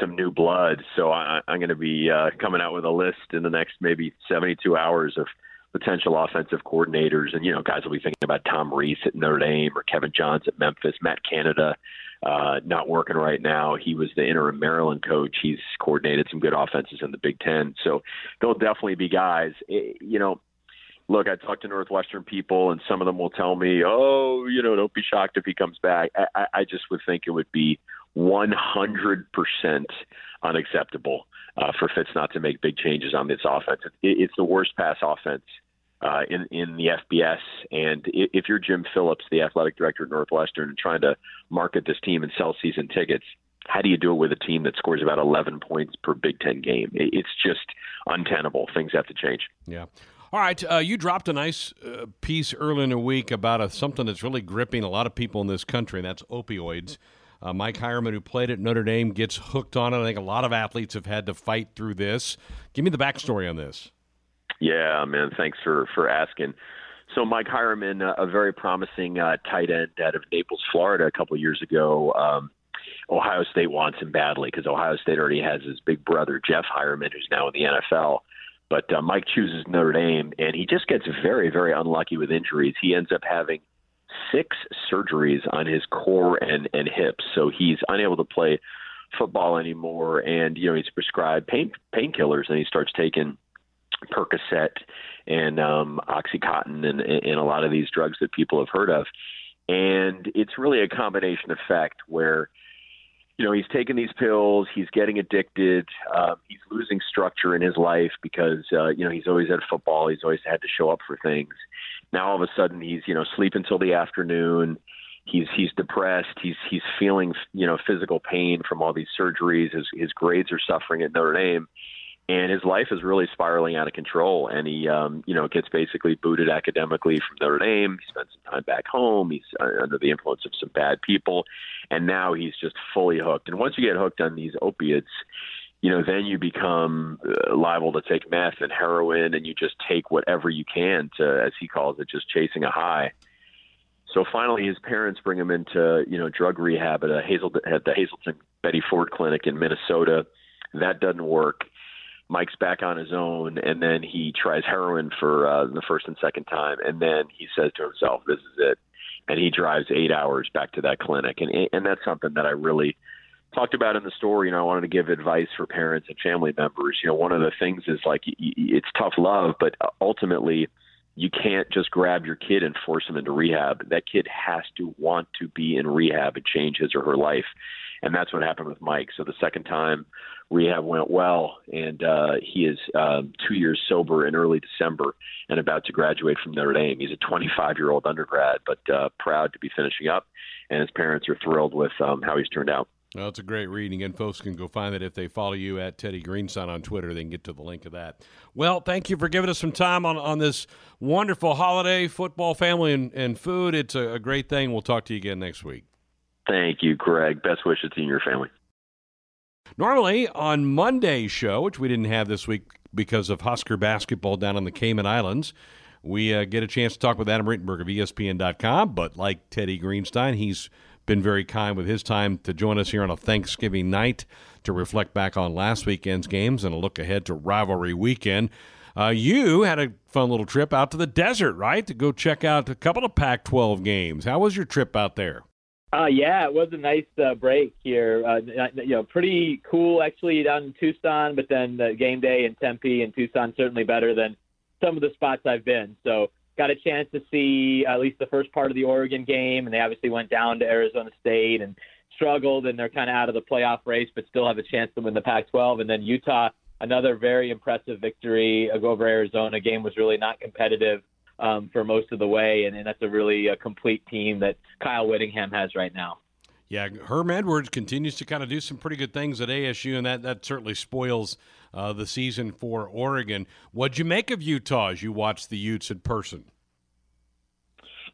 some new blood. So I, I'm going to be uh, coming out with a list in the next maybe 72 hours of potential offensive coordinators, and you know, guys will be thinking about Tom Rees at Notre Dame or Kevin Johns at Memphis, Matt Canada. Uh, not working right now. He was the interim Maryland coach. He's coordinated some good offenses in the Big Ten. So there'll definitely be guys. Eh, you know, look, I talk to Northwestern people, and some of them will tell me, "Oh, you know, don't be shocked if he comes back." I, I just would think it would be 100% unacceptable uh, for Fitz not to make big changes on this offense. It, it's the worst pass offense uh, in in the FBS. And if you're Jim Phillips, the athletic director at Northwestern, and trying to market this team and sell season tickets, how do you do it with a team that scores about 11 points per Big Ten game? It's just untenable. Things have to change. Yeah. All right, uh, you dropped a nice uh, piece early in the week about a, something that's really gripping a lot of people in this country, and that's opioids. Uh, Mike Heuerman, who played at Notre Dame, gets hooked on it. I think a lot of athletes have had to fight through this. Give me the backstory on this. Yeah, man. Thanks for for asking. So Mike Heuerman, uh, a very promising uh, tight end out of Naples, Florida, a couple years ago. Um, Ohio State wants him badly because Ohio State already has his big brother Jeff Heuerman, who's now in the NFL. But uh, Mike chooses Notre Dame, and he just gets very, very unlucky with injuries. He ends up having six surgeries on his core and, and hips, so he's unable to play football anymore. And you know he's prescribed pain painkillers, and he starts taking Percocet and um, OxyContin and, and a lot of these drugs that people have heard of. And it's really a combination effect where, you know, he's taking these pills, he's getting addicted, um, he's losing structure in his life because, uh, you know, he's always at football, he's always had to show up for things. Now all of a sudden he's, you know, sleep until the afternoon. He's he's depressed. He's he's feeling you know physical pain from all these surgeries. His his grades are suffering at Notre Dame, and his life is really spiraling out of control. And he, um, you know, gets basically booted academically from Notre Dame. He spends some time back home. He's uh, under the influence of some bad people, and now he's just fully hooked. And once you get hooked on these opiates, you know, then you become uh, liable to take meth and heroin, and you just take whatever you can to, as he calls it, just chasing a high. So finally, his parents bring him into, you know, drug rehab at a Hazel at the Hazelden Betty Ford Clinic in Minnesota. That doesn't work Mike's back on his own, and then he tries heroin for uh, the first and second time, and then he says to himself, "This is it," and he drives eight hours back to that clinic, and and that's something that I really talked about in the story. You know, I wanted to give advice for parents and family members. You know, one of the things is like it's tough love, but ultimately you can't just grab your kid and force him into rehab. That kid has to want to be in rehab and change his or her life. And that's what happened with Mike. So the second time rehab went well, and uh, he is um, two years sober in early December and about to graduate from Notre Dame. He's a 25 year old undergrad, but uh, proud to be finishing up, and his parents are thrilled with um, how he's turned out. Well, it's a great reading, and folks can go find it if they follow you at Teddy Greenstein on Twitter. They can get to the link of that. Well, thank you for giving us some time on, on this wonderful holiday, football, family, and, and food. It's a, a great thing. We'll talk to you again next week. Thank you, Greg. Best wishes to you and your family. Normally, on Monday's show, which we didn't have this week because of Husker basketball down on the Cayman Islands, we uh, get a chance to talk with Adam Rittenberg of ESPN.com. But like Teddy Greenstein, he's been very kind with his time to join us here on a Thanksgiving night to reflect back on last weekend's games and a look ahead to rivalry weekend. Uh, you had a fun little trip out to the desert, right, to go check out a couple of Pac 12 games. How was your trip out there? Uh, yeah, it was a nice uh, break here. Uh, you know, pretty cool actually down in Tucson, but then the game day in Tempe and Tucson certainly better than some of the spots I've been. So got a chance to see at least the first part of the Oregon game, and they obviously went down to Arizona State and struggled, and they're kind of out of the playoff race, but still have a chance to win the Pac-12. And then Utah, another very impressive victory over Arizona. Game was really not competitive um, for most of the way, and, and that's a really uh, complete team that Kyle Whittingham has right now. Yeah, Herm Edwards continues to kind of do some pretty good things at ASU, and that, that certainly spoils uh, the season for Oregon. What'd you make of Utah as you watched the Utes in person?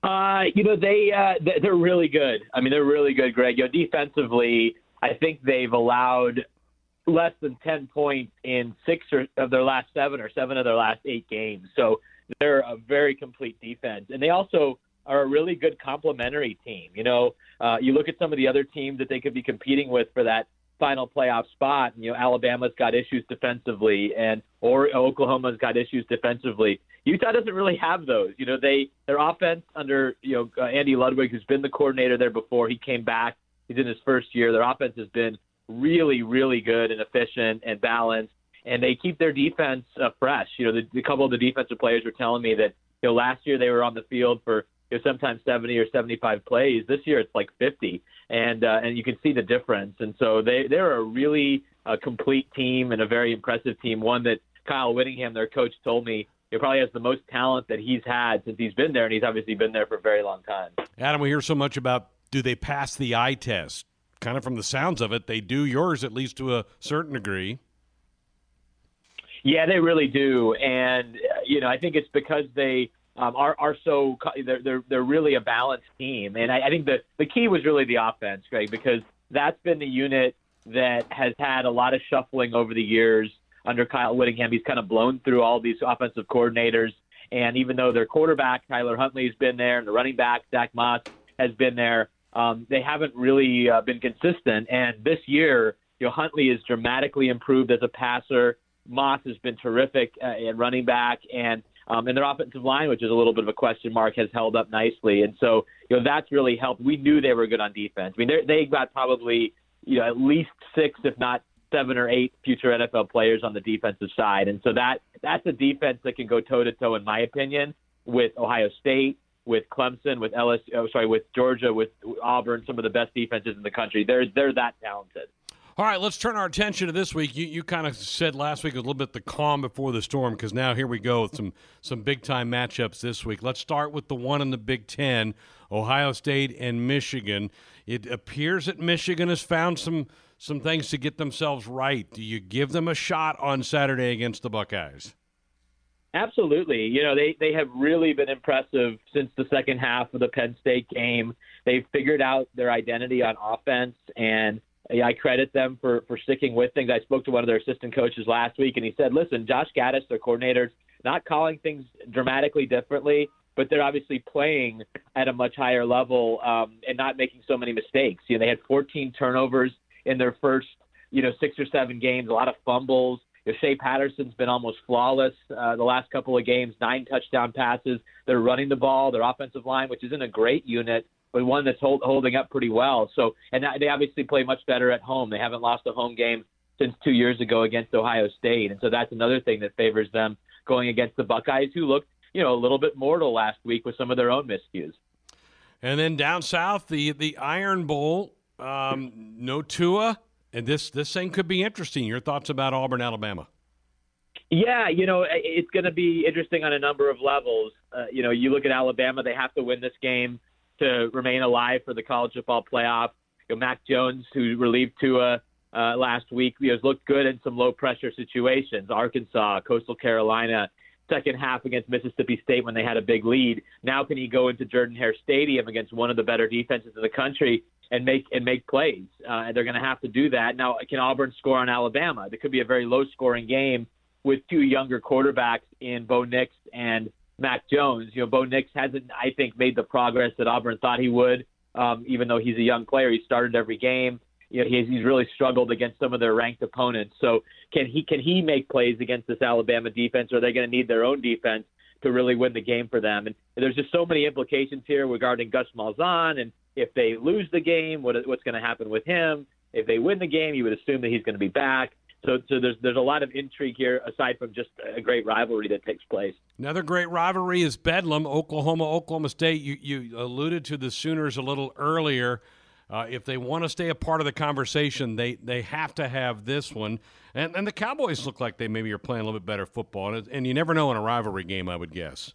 Uh, you know they uh, they're really good. I mean, they're really good, Greg. You know, defensively, I think they've allowed less than ten points in six or, of their last seven or seven of their last eight games. So they're a very complete defense, and they also are a really good complementary team. You know, uh, you look at some of the other teams that they could be competing with for that final playoff spot. And, you know, Alabama's got issues defensively, and or Oklahoma's got issues defensively. Utah doesn't really have those. You know, they their offense under you know uh, Andy Ludwig, who's been the coordinator there before. He came back. He's in his first year. Their offense has been really, really good and efficient and balanced, and they keep their defense uh, fresh. You know, the, a couple of the defensive players were telling me that you know last year they were on the field for you know, sometimes 70 or 75 plays. This year it's like 50, and uh, and you can see the difference. And so they they're a really uh, complete team and a very impressive team. One that Kyle Whittingham, their coach, told me he probably has the most talent that he's had since he's been there, and he's obviously been there for a very long time. Adam, we hear so much about do they pass the eye test? Kind of from the sounds of it, they do yours at least to a certain degree. Yeah, they really do, and uh, you know I think it's because they um, are are so they're they're they're really a balanced team, and I, I think the the key was really the offense, Greg, because that's been the unit that has had a lot of shuffling over the years under Kyle Whittingham. He's kind of blown through all these offensive coordinators, and even though their quarterback Tyler Huntley's been there, and the running back Zack Moss has been there, um, they haven't really uh, been consistent. And this year, you know, Huntley has dramatically improved as a passer. Moss has been terrific uh, at running back, and um, and their offensive line, which is a little bit of a question mark, has held up nicely. And so, you know, that's really helped. We knew they were good on defense. I mean, they got probably, you know, at least six, if not seven or eight future NFL players on the defensive side. And so that that's a defense that can go toe to toe, in my opinion, with Ohio State, with Clemson, with LSU, oh, sorry, with Georgia, with Auburn, some of the best defenses in the country. They're they're that talented. All right, let's turn our attention to this week. You, you kind of said last week a little bit the calm before the storm because now here we go with some some big time matchups this week. Let's start with the one in the Big Ten, Ohio State and Michigan. It appears that Michigan has found some some things to get themselves right. Do you give them a shot on Saturday against the Buckeyes? Absolutely. You know, they, they have really been impressive since the second half of the Penn State game. They've figured out their identity on offense and – I credit them for for sticking with things. I spoke to one of their assistant coaches last week, and he said, "Listen, Josh Gattis, their coordinators, not calling things dramatically differently, but they're obviously playing at a much higher level um, and not making so many mistakes. You know, they had 14 turnovers in their first, you know, six or seven games, a lot of fumbles. You know, Shea Patterson's been almost flawless uh, the last couple of games, nine touchdown passes. They're running the ball. Their offensive line, which isn't a great unit, but one that's hold, holding up pretty well. So, and they obviously play much better at home. They haven't lost a home game since two years ago against Ohio State, and so that's another thing that favors them going against the Buckeyes, who looked, you know, a little bit mortal last week with some of their own miscues. And then down south, the the Iron Bowl Um, no Tua, and this this thing could be interesting. Your thoughts about Auburn, Alabama? Yeah, you know, it's going to be interesting on a number of levels. Uh, you know, you look at Alabama; they have to win this game to remain alive for the college football playoff. You know, Mac Jones, who relieved Tua uh, last week, has looked good in some low pressure situations. Arkansas, Coastal Carolina, second half against Mississippi State when they had a big lead. Now can he go into Jordan Hare Stadium against one of the better defenses in the country and make and make plays? Uh, and they're going to have to do that. Now, can Auburn score on Alabama? It could be a very low scoring game with two younger quarterbacks in Bo Nix and Mac Jones. You know, Bo Nix hasn't, I think, made the progress that Auburn thought he would. Um, even though he's a young player, he started every game. You know, he's, he's really struggled against some of their ranked opponents. So can he can he make plays against this Alabama defense? Or are they going to need their own defense to really win the game for them? And there's just so many implications here regarding Gus Malzahn. And if they lose the game, what, what's going to happen with him? If they win the game, you would assume that he's going to be back. So, so there's there's a lot of intrigue here aside from just a great rivalry that takes place. Another great rivalry is Bedlam, Oklahoma, Oklahoma State. You you alluded to the Sooners a little earlier. Uh, if they want to stay a part of the conversation, they they have to have this one. And and the Cowboys look like they maybe are playing a little bit better football. And, and you never know in a rivalry game, I would guess.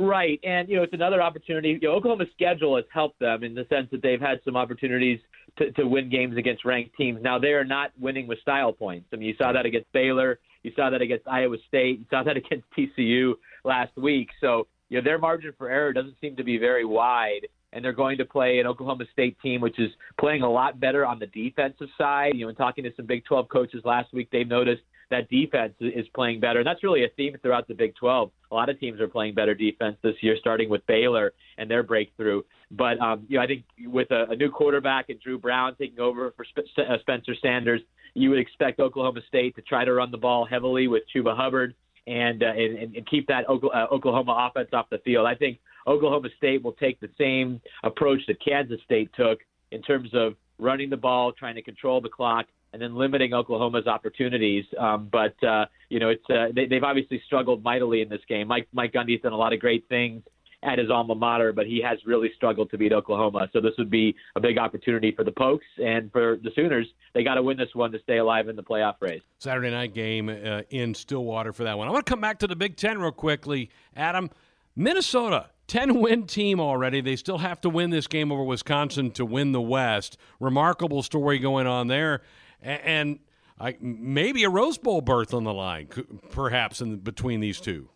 Right, and you know it's another opportunity. You know, Oklahoma's schedule has helped them in the sense that they've had some opportunities to, to win games against ranked teams. Now they are not winning with style points. I mean, you saw that against Baylor, you saw that against Iowa State, you saw that against TCU last week. So you know their margin for error doesn't seem to be very wide, and they're going to play an Oklahoma State team which is playing a lot better on the defensive side. You know, in talking to some Big 12 coaches last week, they've noticed that defense is playing better. And that's really a theme throughout the Big 12. A lot of teams are playing better defense this year, starting with Baylor and their breakthrough. But um, you know, I think with a, a new quarterback and Dru Brown taking over for Sp- uh, Spencer Sanders, you would expect Oklahoma State to try to run the ball heavily with Chuba Hubbard and uh, and, and keep that uh, Oklahoma offense off the field. I think Oklahoma State will take the same approach that Kansas State took in terms of running the ball, trying to control the clock, and then limiting Oklahoma's opportunities. Um, but uh, you know, it's uh, they, they've obviously struggled mightily in this game. Mike Mike Gundy's done a lot of great things at his alma mater, but he has really struggled to beat Oklahoma. So this would be a big opportunity for the Pokes and for the Sooners. They got to win this one to stay alive in the playoff race. Saturday night game uh, in Stillwater for that one. I want to come back to the Big Ten real quickly, Adam. Minnesota 10 win team already. They still have to win this game over Wisconsin to win the West. Remarkable story going on there and I, maybe a Rose Bowl berth on the line, perhaps in between these two.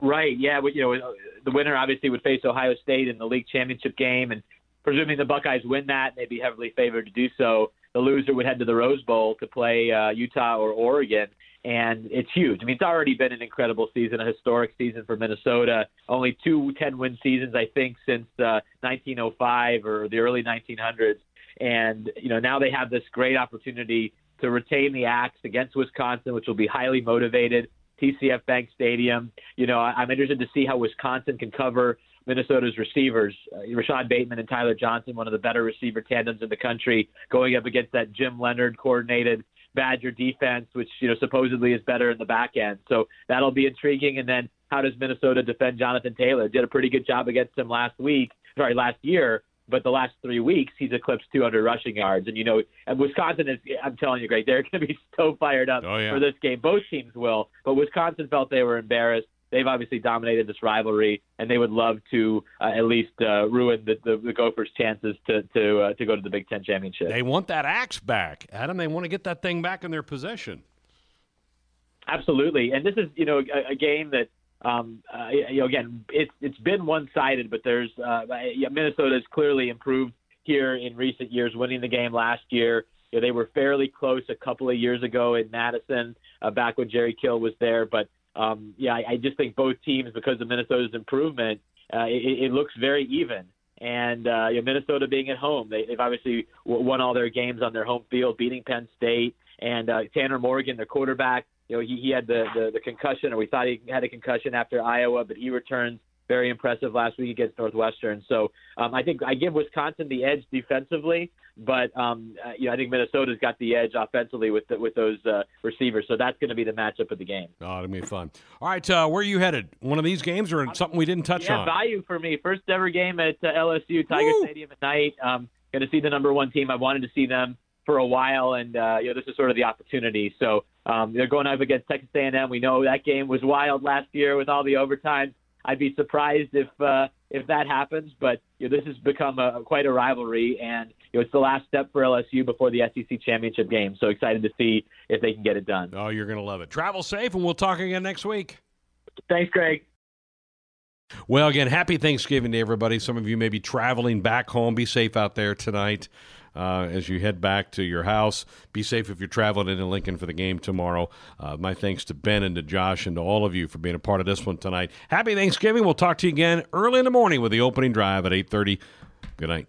Right. Yeah. You know, the winner obviously would face Ohio State in the league championship game, and presuming the Buckeyes win that, they'd be heavily favored to do so. The loser would head to the Rose Bowl to play uh, Utah or Oregon, and it's huge. I mean, it's already been an incredible season, a historic season for Minnesota. Only two 10-win seasons, I think, since uh, 1905 or the early 1900s. And, you know, now they have this great opportunity to retain the axe against Wisconsin, which will be highly motivated. TCF Bank Stadium. You know, I'm interested to see how Wisconsin can cover Minnesota's receivers, uh, Rashod Bateman and Tyler Johnson, one of the better receiver tandems in the country, going up against that Jim Leonhard coordinated Badger defense, which you know supposedly is better in the back end. So that'll be intriguing. And then how does Minnesota defend Jonathan Taylor? Did a pretty good job against him last week, sorry, last year. But the last three weeks, he's eclipsed 200 rushing yards. And, you know, and Wisconsin is, I'm telling you, Greg, they're going to be so fired up oh, yeah. for this game. Both teams will. But Wisconsin felt they were embarrassed. They've obviously dominated this rivalry, and they would love to uh, at least uh, ruin the, the, the, Gophers' chances to to uh, to go to the Big Ten championship. They want that axe back, Adam. They want to get that thing back in their possession. Absolutely, and this is you know a, a game that um, uh, you know, again, it's it's been one-sided, but there's uh, has clearly improved here in recent years, winning the game last year. You know, they were fairly close a couple of years ago in Madison, uh, back when Jerry Kill was there. But um, yeah, I, I just think both teams, because of Minnesota's improvement, uh, it, it looks very even. And uh, you know, Minnesota being at home, they, they've obviously won all their games on their home field, beating Penn State. And uh, Tanner Morgan, their quarterback, you know, he, he had the, the, the concussion, or we thought he had a concussion after Iowa, but he returns very impressive last week against Northwestern. So um, I think I give Wisconsin the edge defensively, but um, uh, you know I think Minnesota's got the edge offensively with the, with those uh, receivers. So that's going to be the matchup of the game. Oh, it'll be fun. All right, uh, where are you headed? One of these games or something we didn't touch yeah, on? value for me. First ever game at uh, LSU Tiger Woo! Stadium at night. Um, going to see the number one team. I've wanted to see them for a while, and uh, you know this is sort of the opportunity. So um, they're going up against Texas A&M. We know that game was wild last year with all the overtime. I'd be surprised if uh, if that happens, but you know, this has become a, quite a rivalry, and you know, it's the last step for LSU before the SEC championship game. So excited to see if they can get it done. Oh, you're going to love it. Travel safe, and we'll talk again next week. Thanks, Greg. Well, again, happy Thanksgiving to everybody. Some of you may be traveling back home. Be safe out there tonight uh, as you head back to your house. Be safe if you're traveling into Lincoln for the game tomorrow. Uh, my thanks to Ben and to Josh and to all of you for being a part of this one tonight. Happy Thanksgiving. We'll talk to you again early in the morning with the opening drive at 8:30. Good night.